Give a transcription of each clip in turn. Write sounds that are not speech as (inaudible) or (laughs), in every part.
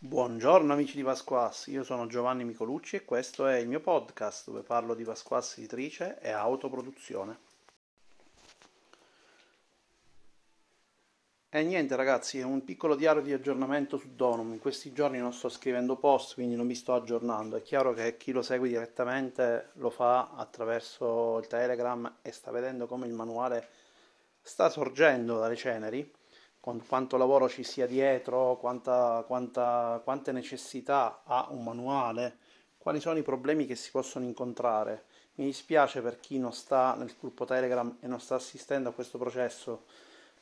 Buongiorno amici di Pasquassi, io sono Giovanni Micolucci e questo è il mio podcast dove parlo di Pasquassi editrice e autoproduzione. E niente ragazzi, è un piccolo diario di aggiornamento su Donum, in questi giorni non sto scrivendo post, quindi non mi sto aggiornando, è chiaro che chi lo segue direttamente lo fa attraverso il Telegram e sta vedendo come il manuale sta sorgendo dalle ceneri quanto lavoro ci sia dietro, quanta, quanta, quante necessità ha un manuale, quali sono i problemi che si possono incontrare. Mi dispiace per chi non sta nel gruppo Telegram e non sta assistendo a questo processo,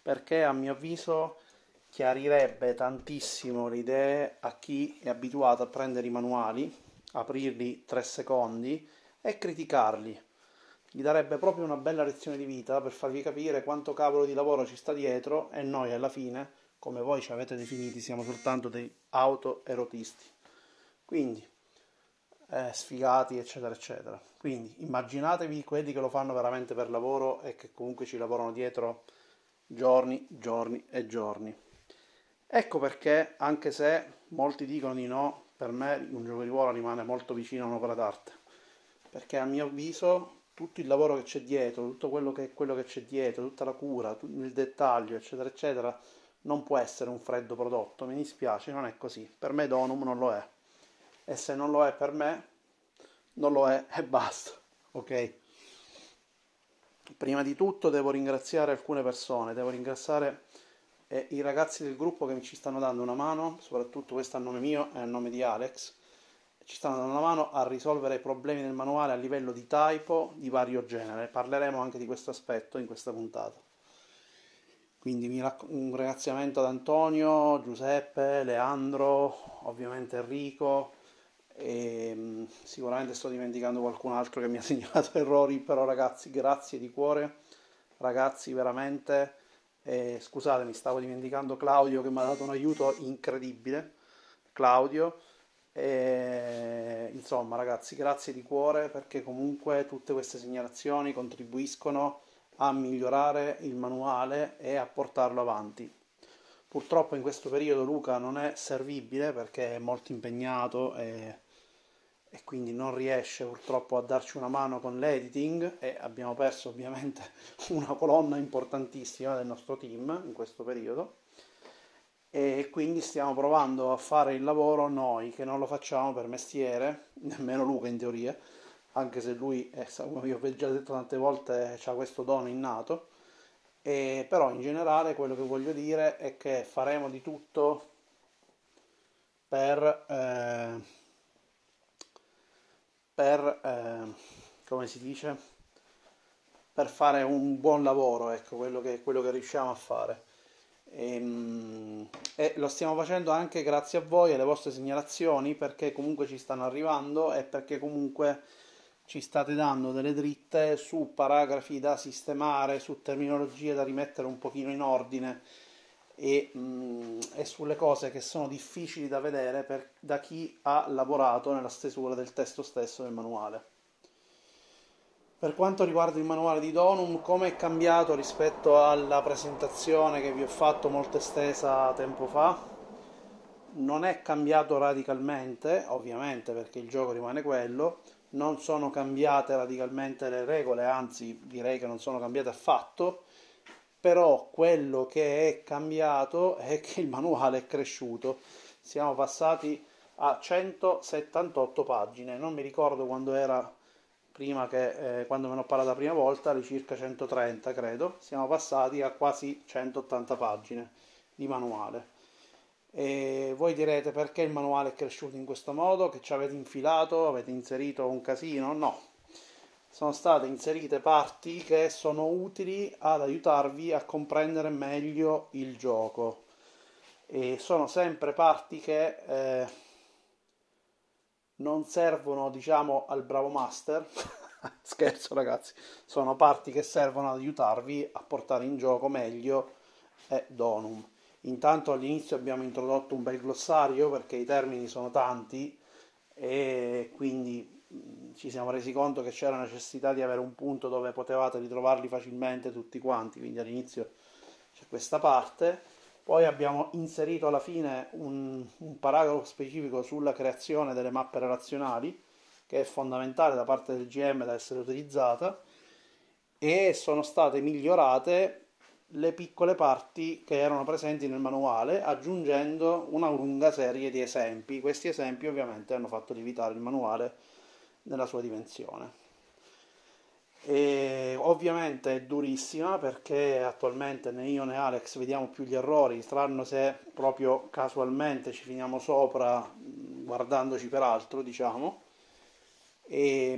perché a mio avviso chiarirebbe tantissimo le idee a chi è abituato a prendere i manuali, aprirli tre secondi e criticarli gli darebbe proprio una bella lezione di vita per farvi capire quanto cavolo di lavoro ci sta dietro e noi alla fine, come voi ci avete definiti, siamo soltanto dei autoerotisti. Quindi, eh, sfigati, eccetera, eccetera. Quindi immaginatevi quelli che lo fanno veramente per lavoro e che comunque ci lavorano dietro giorni, giorni e giorni. Ecco perché, anche se molti dicono di no, per me un gioco di ruolo rimane molto vicino a un'opera d'arte. Perché a mio avviso tutto il lavoro che c'è dietro, tutto quello che, quello che c'è dietro, tutta la cura, il dettaglio, eccetera, eccetera, non può essere un freddo prodotto. Mi dispiace, non è così. Per me Donum non lo è. E se non lo è per me, non lo è e basta. Ok? Prima di tutto devo ringraziare alcune persone, devo ringraziare eh, i ragazzi del gruppo che mi ci stanno dando una mano, soprattutto questo a nome mio e a nome di Alex ci stanno dando una mano a risolvere problemi del manuale a livello di typo di vario genere. Parleremo anche di questo aspetto in questa puntata. Quindi un ringraziamento ad Antonio, Giuseppe, Leandro, ovviamente Enrico e mm, sicuramente sto dimenticando qualcun altro che mi ha (laughs) segnalato errori, però ragazzi grazie di cuore, ragazzi veramente, eh, scusatemi stavo dimenticando Claudio che mi ha dato un aiuto incredibile, Claudio e, insomma, ragazzi, grazie di cuore perché comunque tutte queste segnalazioni contribuiscono a migliorare il manuale e a portarlo avanti. Purtroppo in questo periodo Luca non è servibile perché è molto impegnato e, e quindi non riesce purtroppo a darci una mano con l'editing e abbiamo perso ovviamente (laughs) una colonna importantissima del nostro team in questo periodo e quindi stiamo provando a fare il lavoro noi che non lo facciamo per mestiere, nemmeno Luca in teoria, anche se lui, come vi ho già detto tante volte, ha questo dono innato, e, però in generale quello che voglio dire è che faremo di tutto per, eh, per eh, come si dice, per fare un buon lavoro, ecco, quello che, quello che riusciamo a fare. E, ehm, e, lo stiamo facendo anche grazie a voi e alle vostre segnalazioni perché comunque ci stanno arrivando e perché comunque ci state dando delle dritte su paragrafi da sistemare, su terminologie da rimettere un pochino in ordine e, mh, e sulle cose che sono difficili da vedere per, da chi ha lavorato nella stesura del testo stesso del manuale. Per quanto riguarda il manuale di Donum, come è cambiato rispetto alla presentazione che vi ho fatto molto estesa tempo fa? Non è cambiato radicalmente, ovviamente perché il gioco rimane quello, non sono cambiate radicalmente le regole, anzi direi che non sono cambiate affatto, però quello che è cambiato è che il manuale è cresciuto. Siamo passati a 178 pagine, non mi ricordo quando era prima che eh, quando me ne ho parlato la prima volta, di circa 130 credo, siamo passati a quasi 180 pagine di manuale. E voi direte perché il manuale è cresciuto in questo modo, che ci avete infilato, avete inserito un casino? No, sono state inserite parti che sono utili ad aiutarvi a comprendere meglio il gioco e sono sempre parti che eh, non servono diciamo al bravo master. (laughs) Scherzo ragazzi. Sono parti che servono ad aiutarvi a portare in gioco meglio e Donum. Intanto all'inizio abbiamo introdotto un bel glossario perché i termini sono tanti e quindi mm, ci siamo resi conto che c'era necessità di avere un punto dove potevate ritrovarli facilmente tutti quanti. Quindi all'inizio c'è questa parte Poi abbiamo inserito alla fine un, un paragrafo specifico sulla creazione delle mappe relazionali, che è fondamentale da parte del GM da essere utilizzata, e sono state migliorate le piccole parti che erano presenti nel manuale, aggiungendo una lunga serie di esempi. Questi esempi ovviamente hanno fatto lievitare il manuale nella sua dimensione. E ovviamente è durissima perché attualmente né io né Alex vediamo più gli errori, tranne se proprio casualmente ci finiamo sopra guardandoci per altro, diciamo. E,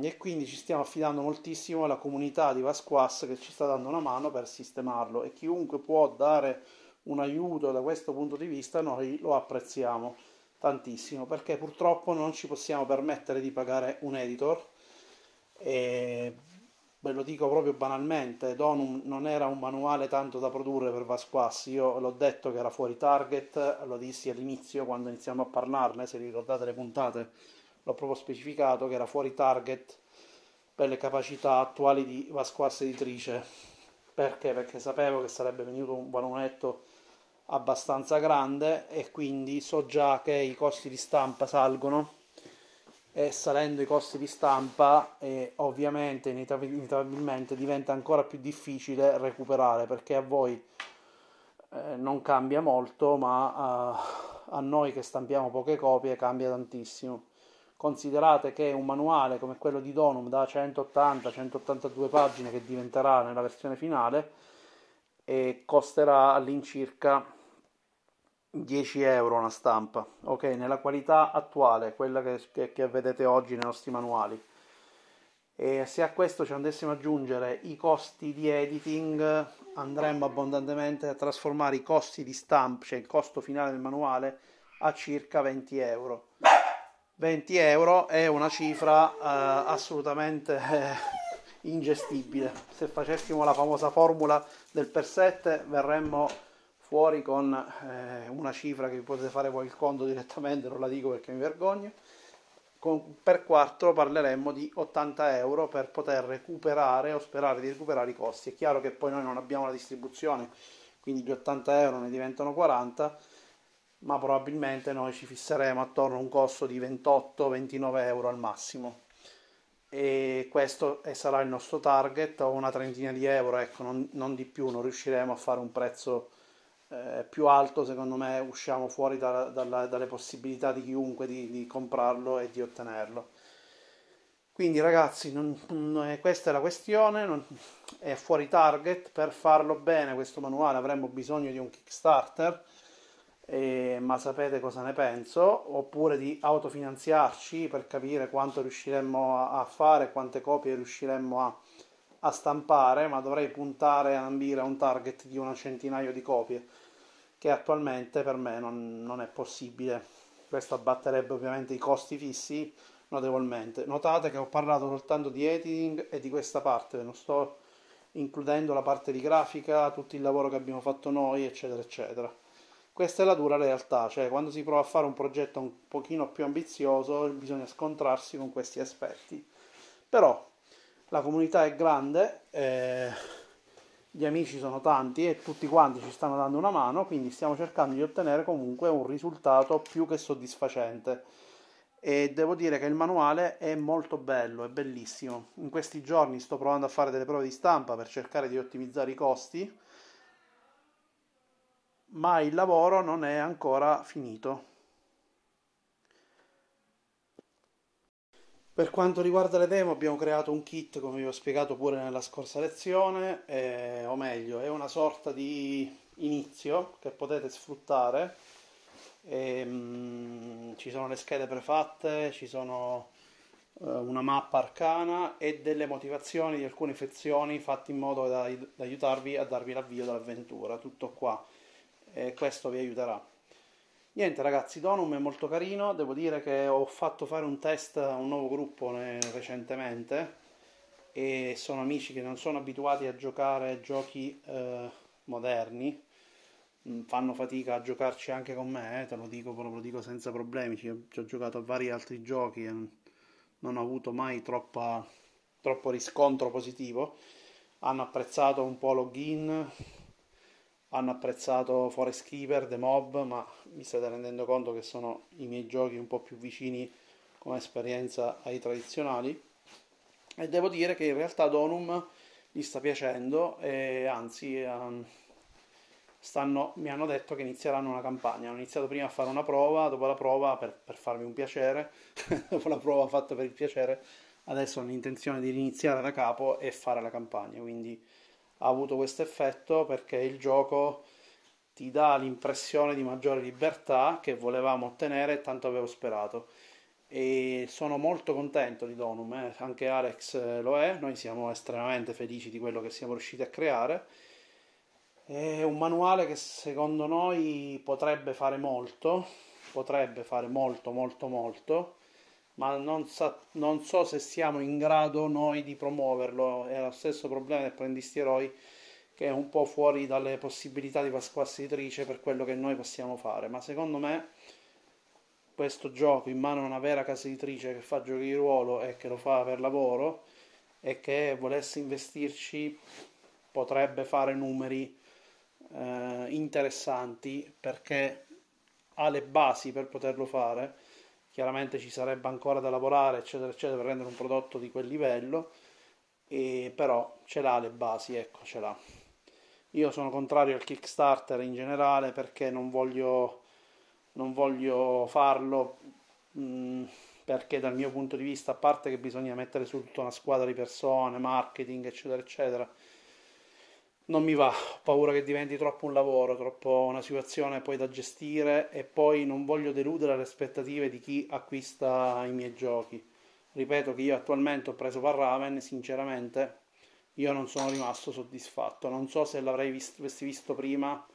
e, quindi ci stiamo affidando moltissimo alla comunità di Vasquas che ci sta dando una mano per sistemarlo e chiunque può dare un aiuto da questo punto di vista noi lo apprezziamo tantissimo perché purtroppo non ci possiamo permettere di pagare un editor e ve lo dico proprio banalmente, Donum non era un manuale tanto da produrre per Vasquas, io l'ho detto che era fuori target, lo dissi all'inizio quando iniziamo a parlarne, se vi ricordate le puntate, l'ho proprio specificato che era fuori target per le capacità attuali di Vasquas editrice. Perché? Perché sapevo che sarebbe venuto un manuetto abbastanza grande e quindi so già che i costi di stampa salgono e salendo i costi di stampa e ovviamente inevitabilmente diventa ancora più difficile recuperare perché a voi eh, non cambia molto ma a, a noi che stampiamo poche copie cambia tantissimo. Considerate che un manuale come quello di Donum da 180-182 pagine che diventerà nella versione finale costerà all'incirca 10 euro una stampa, ok, nella qualità attuale, quella che, che, che, vedete oggi nei nostri manuali. E se a questo ci andassimo ad aggiungere i costi di editing, andremmo abbondantemente a trasformare i costi di stampa, cioè il costo finale del manuale, a circa 20 euro. 20 euro è una cifra eh, assolutamente eh, ingestibile. Se facessimo la famosa formula del per 7 verremmo fuori con eh, una cifra che potete fare voi il conto direttamente, non la dico perché mi vergogno. Con, per 4 parleremmo di 80 euro per poter recuperare o sperare di recuperare i costi. È chiaro che poi noi non abbiamo la distribuzione, quindi gli 80 euro ne diventano 40, ma probabilmente noi ci fisseremo attorno a un costo di 28-29 euro al massimo. E questo sarà il nostro target, o una trentina di euro, ecco, non, non di più, non riusciremo a fare un prezzo eh, più alto, secondo me usciamo fuori da, da, dalle possibilità di chiunque di, di, comprarlo e di ottenerlo. Quindi ragazzi, non, non è, questa è la questione, non, è fuori target, per farlo bene questo manuale avremmo bisogno di un Kickstarter, eh, ma sapete cosa ne penso, oppure di autofinanziarci per capire quanto riusciremmo a, a fare, quante copie riusciremmo a, a stampare, ma dovrei puntare a ambire a un target di una centinaio di copie che attualmente per me non, non è possibile. Questo abbatterebbe ovviamente i costi fissi notevolmente. Notate che ho parlato soltanto di editing e di questa parte, non sto includendo la parte di grafica, tutto il lavoro che abbiamo fatto noi, eccetera, eccetera. Questa è la dura realtà, cioè quando si prova a fare un progetto un pochino più ambizioso bisogna scontrarsi con questi aspetti. Però la comunità è grande, eh, gli amici sono tanti e tutti quanti ci stanno dando una mano, quindi stiamo cercando di ottenere comunque un risultato più che soddisfacente. E devo dire che il manuale è molto bello, è bellissimo. In questi giorni sto provando a fare delle prove di stampa per cercare di ottimizzare i costi, ma il lavoro non è ancora finito. Per quanto riguarda le demo abbiamo creato un kit come vi ho spiegato pure nella scorsa lezione, eh, o meglio è una sorta di inizio che potete sfruttare. E, mh, ci sono le schede prefatte, ci sono uh, una mappa arcana e delle motivazioni di alcune fezioni fatte in modo da, da aiutarvi a darvi l'avvio dell'avventura. Tutto qua e questo vi aiuterà. Niente ragazzi, Donum è molto carino, devo dire che ho fatto fare un test a un nuovo gruppo recentemente e sono amici che non sono abituati a giocare giochi eh, moderni, mm, fanno fatica a giocarci anche con me, eh, te lo dico, lo dico senza problemi, ci ho, ci ho giocato a vari altri giochi e non ho avuto mai troppa, troppo riscontro positivo, hanno apprezzato un po' login hanno apprezzato Forest Keeper, The Mob, ma mi state rendendo conto che sono i miei giochi un po' più vicini come esperienza ai tradizionali. E devo dire che in realtà Donum gli sta piacendo e anzi um, stanno, mi hanno detto che inizieranno una campagna. Hanno iniziato prima a fare una prova, dopo la prova per, per farmi un piacere, (laughs) dopo la prova fatta per il piacere, adesso hanno intenzione di riniziare da capo e fare la campagna. Quindi ha avuto questo effetto perché il gioco ti dà l'impressione di maggiore libertà che volevamo ottenere e tanto avevo sperato. E sono molto contento di Donum, eh. anche Alex eh, lo è, noi siamo estremamente felici di quello che siamo riusciti a creare. È un manuale che secondo noi potrebbe fare molto, potrebbe fare molto, molto, molto ma non, sa, non, so se siamo in grado noi di promuoverlo. È lo stesso problema del Prendistieroi che è un po' fuori dalle possibilità di Pasqua Editrice per quello che noi possiamo fare, ma secondo me questo gioco in mano a una vera casa editrice che fa giochi di ruolo e che lo fa per lavoro e che volesse investirci potrebbe fare numeri eh, interessanti perché ha le basi per poterlo fare chiaramente ci sarebbe ancora da lavorare, eccetera, eccetera, per rendere un prodotto di quel livello, e però ce l'ha le basi, ecco, ce l'ha. Io sono contrario al Kickstarter in generale perché non voglio, non voglio farlo mh, mm, perché dal mio punto di vista, a parte che bisogna mettere su tutta una squadra di persone, marketing, eccetera, eccetera, non mi va, ho paura che diventi troppo un lavoro, troppo una situazione poi da gestire e poi non voglio deludere le aspettative di chi acquista i miei giochi. Ripeto che io attualmente ho preso Parraven, sinceramente io non sono rimasto soddisfatto, non so se l'avrei visto, visto prima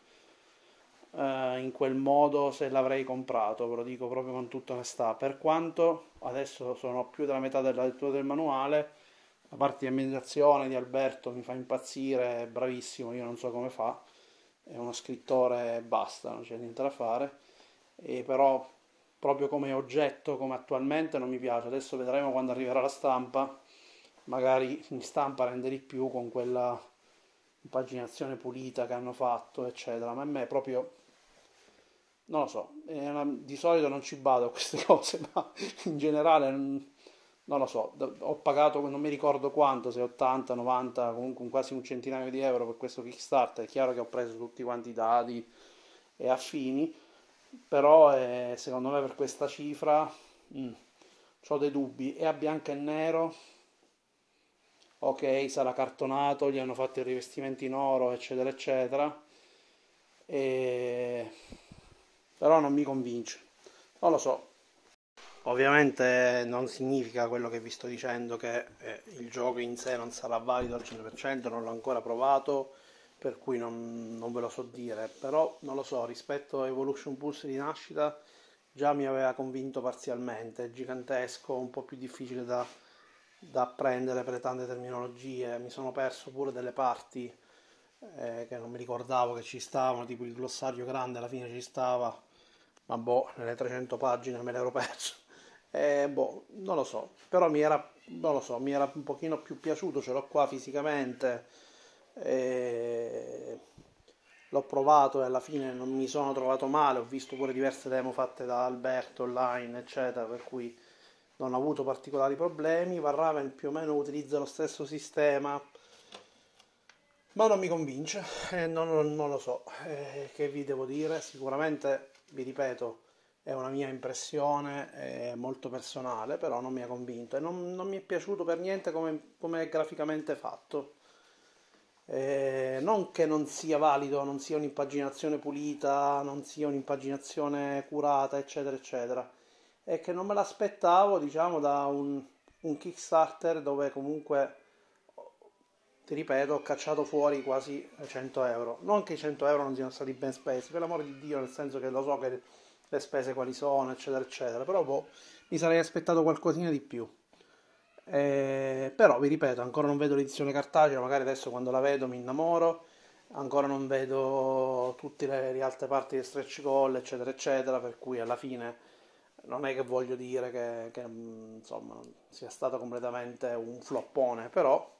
eh, in quel modo, se l'avrei comprato, ve lo dico proprio con tutta onestà, per quanto adesso sono più della metà della lettura del manuale la parte di ambientazione di Alberto mi fa impazzire, è bravissimo, io non so come fa, è uno scrittore e basta, non c'è niente da fare, e però proprio come oggetto, come attualmente, non mi piace. Adesso vedremo quando arriverà la stampa, magari in stampa rende di più con quella impaginazione pulita che hanno fatto, eccetera, ma a me proprio non lo so, una, di solito non ci vado a queste (laughs) cose, ma in generale non lo so, ho pagato non mi ricordo quanto, se 80, 90, comunque quasi un centinaio di euro per questo Kickstarter, è chiaro che ho preso tutti quanti i dati e affini, però eh, secondo me per questa cifra mm, ho dei dubbi, è a bianco e nero, ok sarà cartonato, gli hanno fatto i rivestimenti in oro eccetera eccetera, e... però non mi convince, non lo so, Ovviamente non significa quello che vi sto dicendo che eh, il gioco in sé non sarà valido al 100%, non l'ho ancora provato, per cui non, non ve lo so dire, però non lo so, rispetto a Evolution Pulse di nascita già mi aveva convinto parzialmente, è gigantesco, un po' più difficile da, da apprendere per le tante terminologie, mi sono perso pure delle parti eh, che non mi ricordavo che ci stavano, tipo il glossario grande alla fine ci stava, ma boh, nelle 300 pagine me l'ero perso. Eh, boh, non lo so, però mi era, non lo so, mi era un pochino più piaciuto, ce l'ho qua fisicamente, eh, l'ho provato e alla fine non mi sono trovato male, ho visto pure diverse demo fatte da Alberto online, eccetera, per cui non ho avuto particolari problemi, Varraven più o meno utilizza lo stesso sistema, ma non mi convince, eh, non, non, lo so, eh, che vi devo dire, sicuramente, vi ripeto, è una mia impressione molto personale, però non mi ha convinto e non, non mi è piaciuto per niente come, come è graficamente fatto. Eh, non che non sia valido, non sia un'impaginazione pulita, non sia un'impaginazione curata, eccetera, eccetera. È che non me l'aspettavo, diciamo, da un, un Kickstarter dove comunque, ti ripeto, ho cacciato fuori quasi 100 euro. Non che i 100 euro non siano stati ben spesi, per l'amore di Dio, nel senso che lo so che le spese quali sono, eccetera, eccetera. Però boh, mi sarei aspettato qualcosina di più. Eh, però vi ripeto, ancora non vedo l'edizione cartacea, magari adesso quando la vedo mi innamoro, ancora non vedo tutte le, le altre parti di stretch goal, eccetera, eccetera, per cui alla fine non è che voglio dire che, che insomma sia stato completamente un floppone, però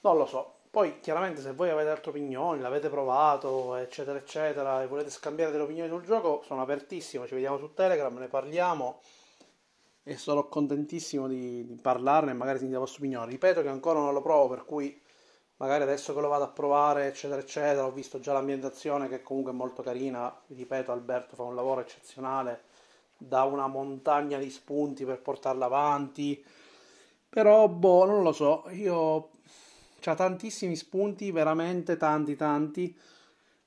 non lo so, poi chiaramente se voi avete altre opinioni, l'avete provato, eccetera, eccetera, e volete scambiare delle opinioni sul gioco, sono apertissimo, ci vediamo su Telegram, ne parliamo e sono contentissimo di, di parlarne e magari sentire la vostra opinione. Ripeto che ancora non lo provo, per cui magari adesso che lo vado a provare, eccetera, eccetera, ho visto già l'ambientazione che comunque è molto carina, ripeto, Alberto fa un lavoro eccezionale, dà una montagna di spunti per portarla avanti, però boh, non lo so, io c'ha tantissimi spunti, veramente tanti tanti,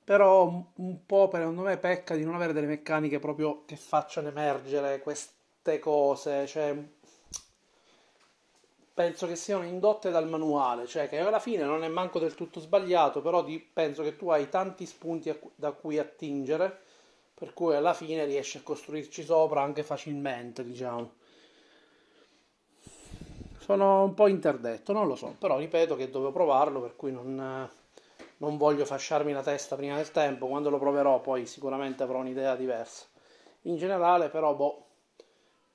però un po' secondo me pecca di non avere delle meccaniche proprio che facciano emergere queste cose, cioè penso che siano indotte dal manuale, cioè che alla fine non è manco del tutto sbagliato, però di, penso che tu hai tanti spunti da cui attingere, per cui alla fine riesci a costruirci sopra anche facilmente, diciamo. Sono un po' interdetto, non lo so, però ripeto che dovevo provarlo, per cui non, non voglio fasciarmi la testa prima del tempo, quando lo proverò poi sicuramente avrò un'idea diversa. In generale però, boh,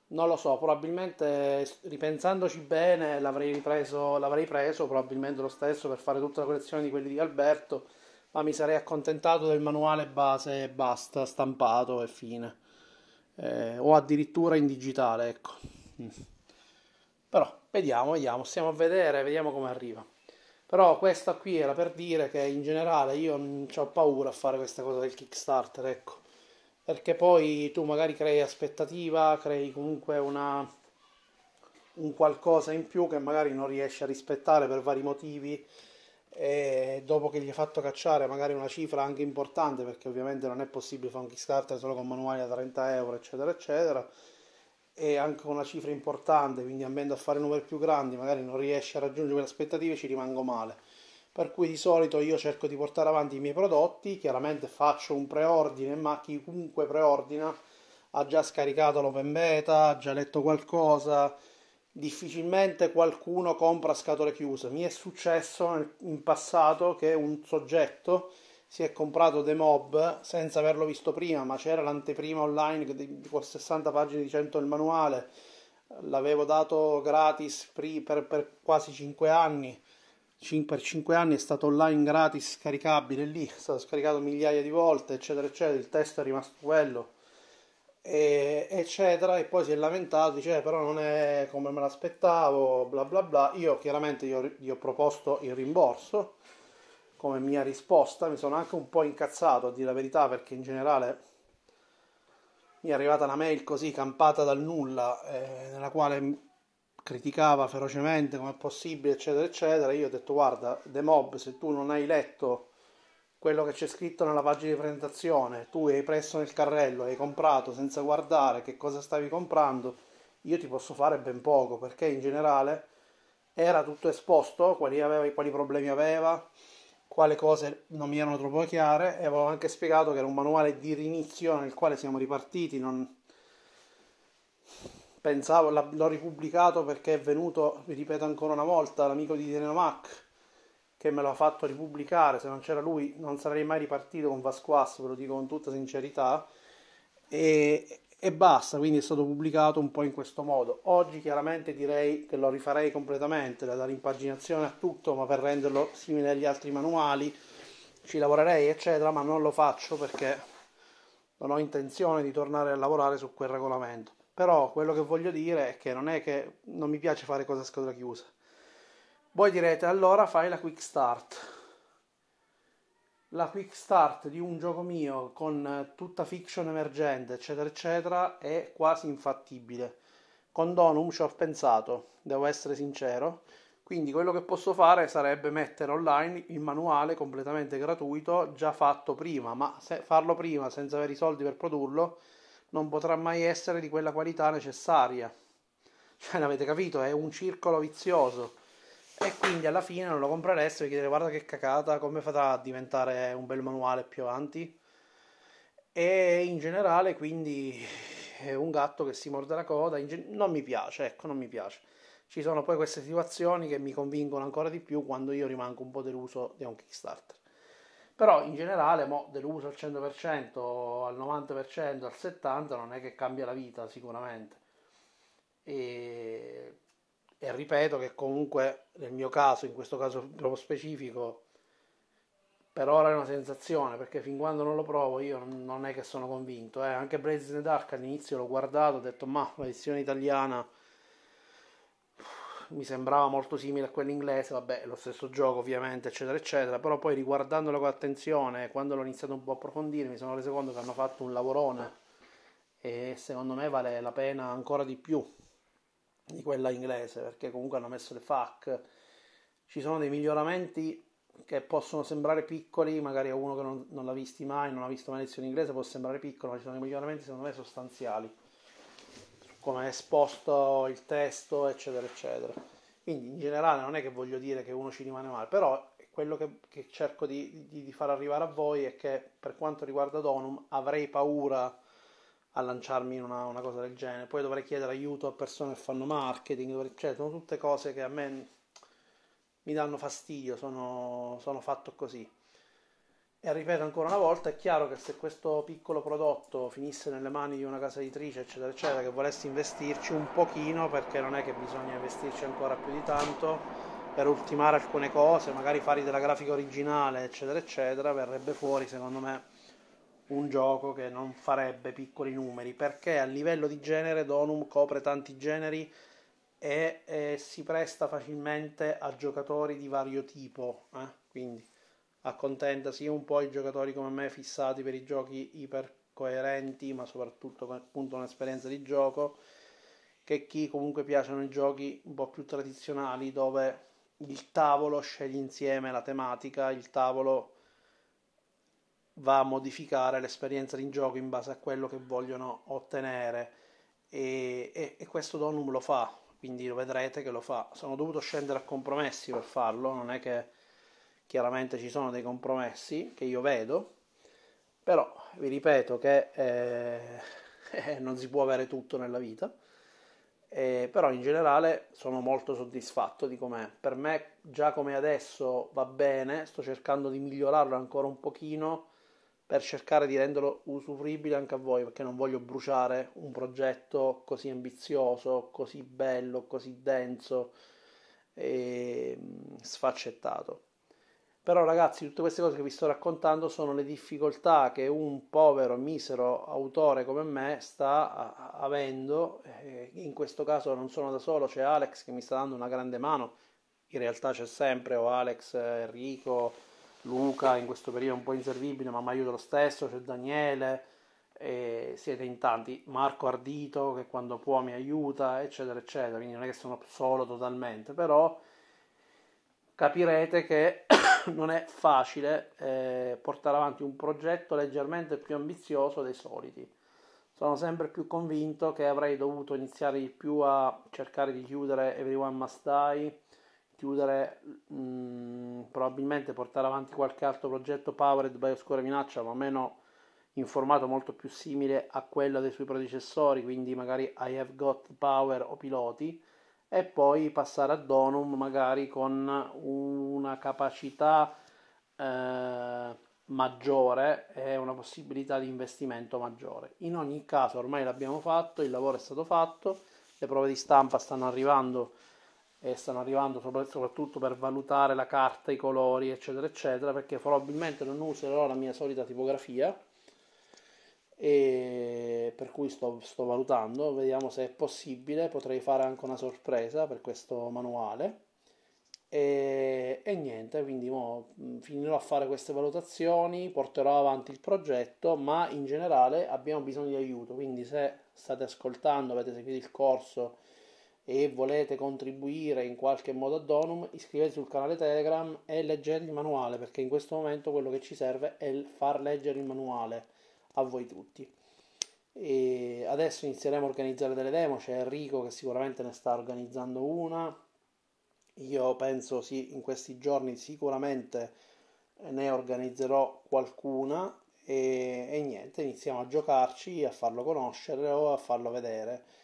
non lo so, probabilmente ripensandoci bene l'avrei ripreso, l'avrei preso probabilmente lo stesso per fare tutta la collezione di quelli di Alberto, ma mi sarei accontentato del manuale base e basta, stampato e fine. Eh, o addirittura in digitale, ecco. Mm. Però vediamo, vediamo, stiamo a vedere, vediamo come arriva. Però questa qui era per dire che in generale io non ho paura a fare questa cosa del Kickstarter, ecco. Perché poi tu magari crei aspettativa, crei comunque una, un qualcosa in più che magari non riesci a rispettare per vari motivi e dopo che gli hai fatto cacciare magari una cifra anche importante perché ovviamente non è possibile fare un Kickstarter solo con manuali da 30 euro eccetera eccetera e anche una cifra importante, quindi andando a fare numeri più grandi, magari non riesci a raggiungere quelle aspettative, ci rimango male. Per cui di solito io cerco di portare avanti i miei prodotti, chiaramente faccio un preordine, ma chiunque preordina ha già scaricato l'open beta, ha già letto qualcosa, difficilmente qualcuno compra scatole chiuse. Mi è successo in passato che un soggetto si è comprato The Mob senza averlo visto prima, ma c'era l'anteprima online con 60 pagine di 100 il manuale, l'avevo dato gratis per, per quasi 5 anni. per 5 anni è stato online gratis scaricabile lì, è stato scaricato migliaia di volte, eccetera, eccetera. Il testo è rimasto quello, e, eccetera. E poi si è lamentato, dice: eh, però non è come me l'aspettavo, bla bla bla. Io chiaramente gli gli ho proposto il rimborso come mia risposta. Mi sono anche un po' incazzato a dire la verità perché in generale mi è arrivata una mail così campata dal nulla eh, nella quale criticava ferocemente come è possibile eccetera eccetera io ho detto guarda The Mob se tu non hai letto quello che c'è scritto nella pagina di presentazione tu hai preso nel carrello hai comprato senza guardare che cosa stavi comprando io ti posso fare ben poco perché in generale era tutto esposto quali, aveva, quali problemi aveva quale cose non mi erano troppo chiare e avevo anche spiegato che era un manuale di rinizio nel quale siamo ripartiti. Non... Pensavo, l'ho ripubblicato perché è venuto, vi ripeto ancora una volta, l'amico di Dynamac che me l'ha fatto ripubblicare. Se non c'era lui, non sarei mai ripartito con Vasquas, ve lo dico con tutta sincerità. E, e basta, quindi è stato pubblicato un po' in questo modo. Oggi chiaramente direi che lo rifarei completamente, dall'impaginazione a tutto, ma per renderlo simile agli altri manuali ci lavorerei, eccetera, ma non lo faccio perché non ho intenzione di tornare a lavorare su quel regolamento. Però quello che voglio dire è che non è che non mi piace fare cose a scatola chiusa. Voi direte allora fai la quick start la quick start di un gioco mio con tutta fiction emergente, eccetera, eccetera, è quasi infattibile. Con Donum ci ho pensato, devo essere sincero. Quindi quello che posso fare sarebbe mettere online il manuale completamente gratuito, già fatto prima, ma se farlo prima senza avere i soldi per produrlo non potrà mai essere di quella qualità necessaria. Cioè, l'avete capito? È un circolo vizioso e quindi alla fine non lo comprereste perché direte guarda che cacata, come farà a diventare un bel manuale più avanti? E in generale quindi è un gatto che si morde la coda, gen- non mi piace, ecco, non mi piace. Ci sono poi queste situazioni che mi convincono ancora di più quando io rimango un po' deluso di un Kickstarter. Però in generale, mo, deluso al 100%, al 90%, al 70% non è che cambia la vita sicuramente. E e ripeto che comunque nel mio caso, in questo caso specifico, per ora è una sensazione perché fin quando non lo provo io non è che sono convinto. Eh. Anche Blaze the Dark all'inizio l'ho guardato, ho detto ma la versione italiana mi sembrava molto simile a quella inglese, vabbè, lo stesso gioco ovviamente, eccetera, eccetera, però poi riguardandolo con attenzione, quando l'ho iniziato un po' a approfondire, mi sono reso conto che hanno fatto un lavorone e secondo me vale la pena ancora di più di quella inglese, perché comunque hanno messo le FAC, ci sono dei miglioramenti che possono sembrare piccoli, magari a uno che non, non l'ha visti mai, non ha visto mai lezione inglese, può sembrare piccolo, ma ci sono dei miglioramenti secondo me sostanziali come è esposto il testo, eccetera, eccetera. Quindi in generale non è che voglio dire che uno ci rimane male, però quello che, che cerco di, di, di, far arrivare a voi è che per quanto riguarda Donum avrei paura a lanciarmi in una, una cosa del genere, poi dovrei chiedere aiuto a persone che fanno marketing, dovrei, cioè sono tutte cose che a me mi danno fastidio, sono, sono fatto così. E ripeto ancora una volta, è chiaro che se questo piccolo prodotto finisse nelle mani di una casa editrice, eccetera, eccetera, che volesse investirci un pochino, perché non è che bisogna investirci ancora più di tanto, per ultimare alcune cose, magari fare della grafica originale, eccetera, eccetera, verrebbe fuori, secondo me, un gioco che non farebbe piccoli numeri, perché a livello di genere Donum copre tanti generi e, e si presta facilmente a giocatori di vario tipo, eh? quindi accontenta sia un po' i giocatori come me fissati per i giochi iper coerenti, ma soprattutto con appunto un'esperienza di gioco, che chi comunque piacciono i giochi un po' più tradizionali dove il tavolo sceglie insieme la tematica, il tavolo va a modificare l'esperienza di gioco in base a quello che vogliono ottenere e, e, e questo Donum lo fa, quindi lo vedrete che lo fa. Sono dovuto scendere a compromessi per farlo, non è che chiaramente ci sono dei compromessi che io vedo, però vi ripeto che eh, (laughs) eh, non si può avere tutto nella vita, eh, però in generale sono molto soddisfatto di com'è. Per me già come adesso va bene, sto cercando di migliorarlo ancora un pochino per cercare di renderlo usufruibile anche a voi, perché non voglio bruciare un progetto così ambizioso, così bello, così denso e mm, sfaccettato. Però ragazzi, tutte queste cose che vi sto raccontando sono le difficoltà che un povero, misero autore come me sta avendo. In questo caso non sono da solo, c'è Alex che mi sta dando una grande mano. In realtà c'è sempre o Alex, Enrico, Luca, in questo periodo un po' inservibile, ma mi aiuta lo stesso, c'è Daniele, siete in tanti, Marco Ardito che quando può mi aiuta, eccetera, eccetera. Quindi non è che sono solo totalmente, però capirete che (coughs) non è facile eh, portare avanti un progetto leggermente più ambizioso dei soliti. Sono sempre più convinto che avrei dovuto iniziare di più a cercare di chiudere Everyone Must Die, chiudere mh, mm, probabilmente portare avanti qualche altro progetto powered by Oscura Minaccia, ma meno in formato molto più simile a quello dei suoi predecessori, quindi magari I Have Got Power o piloti e poi passare a Donum magari con una capacità eh, maggiore e una possibilità di investimento maggiore. In ogni caso ormai l'abbiamo fatto, il lavoro è stato fatto, le prove di stampa stanno arrivando e stanno arrivando soprattutto per valutare la carta, i colori, eccetera, eccetera, perché probabilmente non userò la mia solita tipografia e per cui sto, sto, valutando, vediamo se è possibile, potrei fare anche una sorpresa per questo manuale. E, e niente, quindi mo, finirò a fare queste valutazioni, porterò avanti il progetto, ma in generale abbiamo bisogno di aiuto, quindi se state ascoltando, avete seguito il corso e volete contribuire in qualche modo a Donum, iscrivetevi sul canale Telegram e leggete il manuale, perché in questo momento quello che ci serve è far leggere il manuale a voi tutti. E adesso inizieremo a organizzare delle demo, c'è Enrico che sicuramente ne sta organizzando una. Io penso sì, in questi giorni sicuramente ne organizzerò qualcuna e, e niente, iniziamo a giocarci, a farlo conoscere o a farlo vedere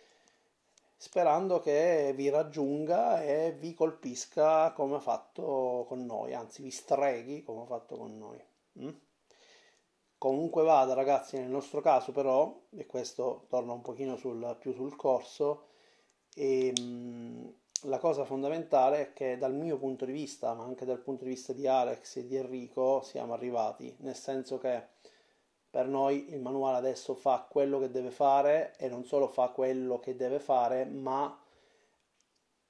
sperando che vi raggiunga e vi colpisca come ha fatto con noi, anzi vi streghi come ha fatto con noi. Mm? Comunque vada ragazzi, nel nostro caso però, e questo torna un pochino sul, più sul corso, e, ehm, mh, la cosa fondamentale è che dal mio punto di vista, ma anche dal punto di vista di Alex e di Enrico, siamo arrivati, nel senso che per noi il manuale adesso fa quello che deve fare e non solo fa quello che deve fare, ma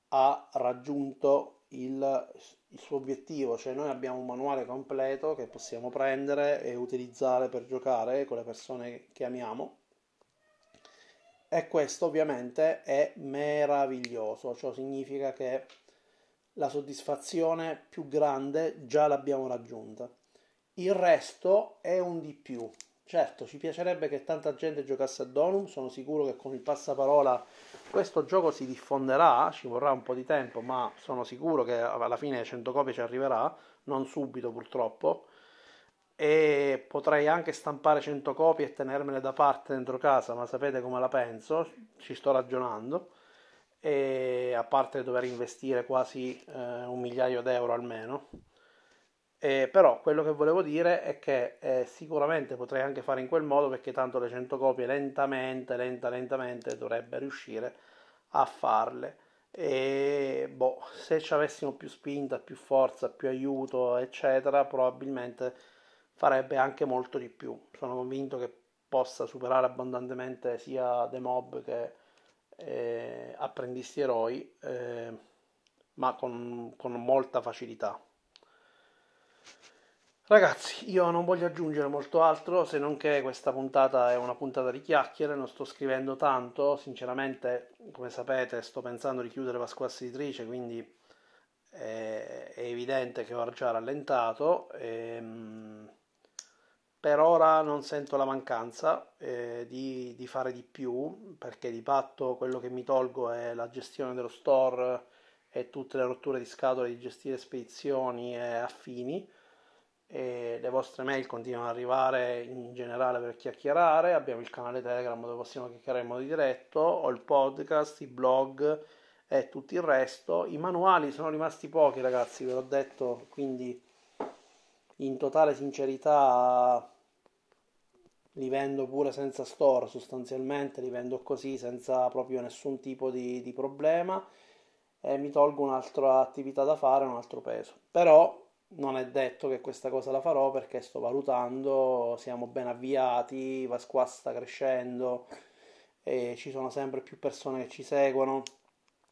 ha raggiunto il, il suo obiettivo, cioè noi abbiamo un manuale completo che possiamo prendere e utilizzare per giocare con le persone che amiamo e questo ovviamente è meraviglioso, ciò significa che la soddisfazione più grande già l'abbiamo raggiunta. Il resto è un di più. Certo, ci piacerebbe che tanta gente giocasse a Donum, sono sicuro che con il passaparola questo gioco si diffonderà, ci vorrà un po' di tempo, ma sono sicuro che alla fine 100 copie ci arriverà, non subito purtroppo e potrei anche stampare 100 copie e tenermele da parte dentro casa, ma sapete come la penso, ci sto ragionando e a parte dover investire quasi eh, un migliaio d'euro almeno. E però quello che volevo dire è che eh, sicuramente potrei anche fare in quel modo perché tanto le 100 copie lentamente, lenta, lentamente dovrebbe riuscire a farle. E boh, se ci avessimo più spinta, più forza, più aiuto, eccetera, probabilmente farebbe anche molto di più. Sono convinto che possa superare abbondantemente sia The Mob che eh, Apprendisti Eroi, eh, ma con, con molta facilità. Ragazzi, io non voglio aggiungere molto altro se non che questa puntata è una puntata di chiacchiere, non sto scrivendo tanto, sinceramente, come sapete, sto pensando di chiudere Pasqua Editrice, quindi è, è evidente che ho già rallentato. E, ehm, per ora non sento la mancanza eh, di, di, fare di più perché di patto quello che mi tolgo è la gestione dello store e tutte le rotture di scatole di gestire spedizioni e affini e le vostre mail continuano ad arrivare in generale per chiacchierare. Abbiamo il canale telegram dove possiamo chiacchierare in modo diretto. Ho il podcast, i blog e tutto il resto. I manuali sono rimasti pochi ragazzi ve l'ho detto. Quindi in totale sincerità li vendo pure senza store sostanzialmente, li vendo così senza proprio nessun tipo di, di problema. E mi tolgo un'altra attività da fare, un altro peso. Però non è detto che questa cosa la farò perché sto valutando, siamo ben avviati, Vasqua sta crescendo e ci sono sempre più persone che ci seguono.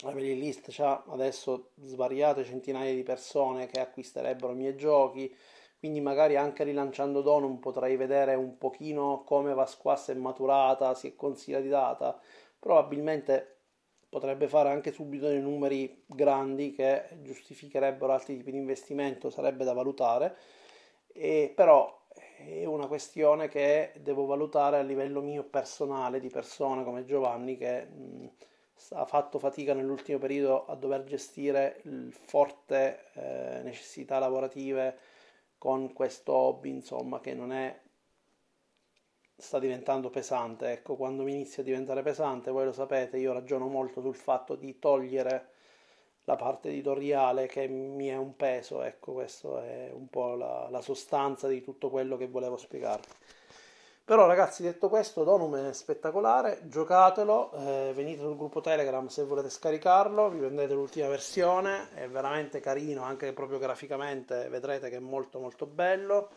La mailing list c'ha adesso svariate centinaia di persone che acquisterebbero i miei giochi quindi magari anche rilanciando Donum potrei vedere un pochino come Vasquas è maturata, si è consolidata, probabilmente potrebbe fare anche subito dei numeri grandi che giustificherebbero altri tipi di investimento, sarebbe da valutare, e però è una questione che devo valutare a livello mio personale di persone come Giovanni che mh, ha fatto fatica nell'ultimo periodo a dover gestire il forte eh, necessità lavorative con questo hobby, insomma, che non è sta diventando pesante. Ecco, quando mi inizia a diventare pesante, voi lo sapete, io ragiono molto sul fatto di togliere la parte editoriale che mi è un peso, ecco, questa è un po' la, la sostanza di tutto quello che volevo spiegarvi. Però ragazzi, detto questo, Donum è spettacolare, giocatelo, eh, venite sul gruppo Telegram se volete scaricarlo, vi prendete l'ultima versione, è veramente carino anche proprio graficamente, vedrete che è molto molto bello.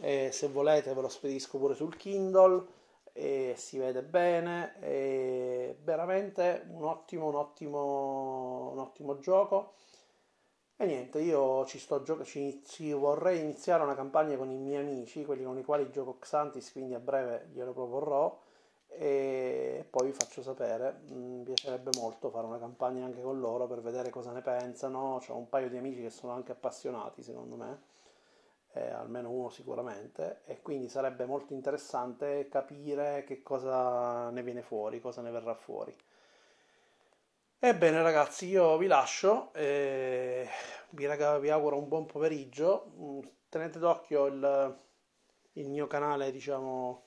E se volete ve lo spedisco pure sul Kindle e si vede bene, è veramente un ottimo, un ottimo, un ottimo gioco e niente, io ci sto gio- ci, ci vorrei iniziare una campagna con i miei amici, quelli con i quali gioco Xantis, quindi a breve glielo proporrò e poi vi faccio sapere. Mm, mi piacerebbe molto fare una campagna anche con loro per vedere cosa ne pensano. Ho un paio di amici che sono anche appassionati, secondo me, eh, almeno uno sicuramente, e quindi sarebbe molto interessante capire che cosa ne viene fuori, cosa ne verrà fuori. Ebbene ragazzi, io vi lascio, eh, vi, raga, vi, auguro un buon pomeriggio, mm, tenete d'occhio il, il, mio canale diciamo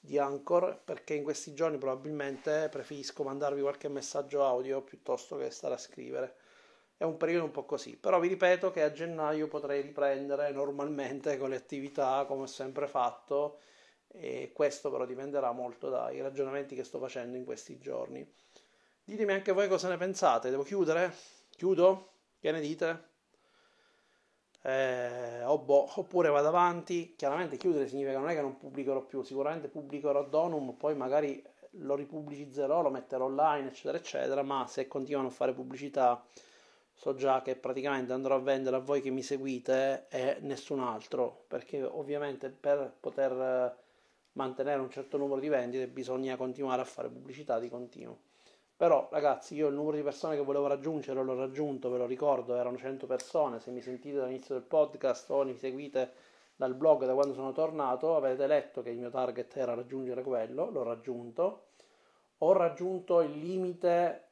di Anchor perché in questi giorni probabilmente preferisco mandarvi qualche messaggio audio piuttosto che stare a scrivere. È un periodo un po' così, però vi ripeto che a gennaio potrei riprendere normalmente con le attività come ho sempre fatto e questo però dipenderà molto dai ragionamenti che sto facendo in questi giorni. Ditemi anche voi cosa ne pensate. Devo chiudere? Chiudo? Che ne dite? Eh, oh boh, oppure vado avanti. Chiaramente chiudere significa non è che non pubblicherò più, sicuramente pubblicherò Donum, poi magari lo ripubblicizzerò, lo metterò online, eccetera, eccetera, ma se continuano a fare pubblicità so già che praticamente andrò a vendere a voi che mi seguite e nessun altro, perché ovviamente per poter mantenere un certo numero di vendite bisogna continuare a fare pubblicità di continuo. Però ragazzi, io il numero di persone che volevo raggiungere l'ho raggiunto, ve lo ricordo, erano 100 persone, se mi sentite dall'inizio del podcast o mi seguite dal blog da quando sono tornato, avete letto che il mio target era raggiungere quello, l'ho raggiunto. Ho raggiunto il limite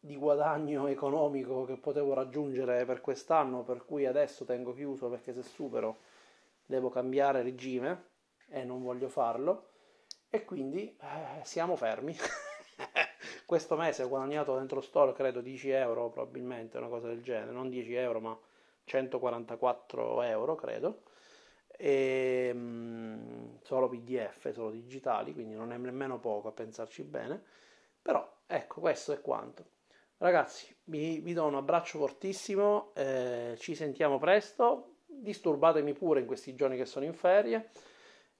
di guadagno economico che potevo raggiungere per quest'anno, per cui adesso tengo chiuso perché se supero devo cambiare regime e non voglio farlo e quindi eh, siamo fermi. (laughs) Questo mese ho guadagnato dentro store credo 10 euro probabilmente, una cosa del genere, non 10 euro ma 144 euro credo. E, mh, mm, solo PDF, solo digitali, quindi non è nemmeno poco a pensarci bene. Però ecco, questo è quanto. Ragazzi, vi, vi do un abbraccio fortissimo, eh, ci sentiamo presto, disturbatemi pure in questi giorni che sono in ferie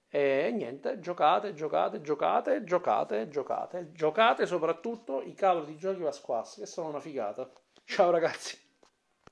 e niente, giocate, giocate, giocate, giocate, giocate, giocate soprattutto i cavoli di giochi Vasquas che sono una figata. Ciao ragazzi!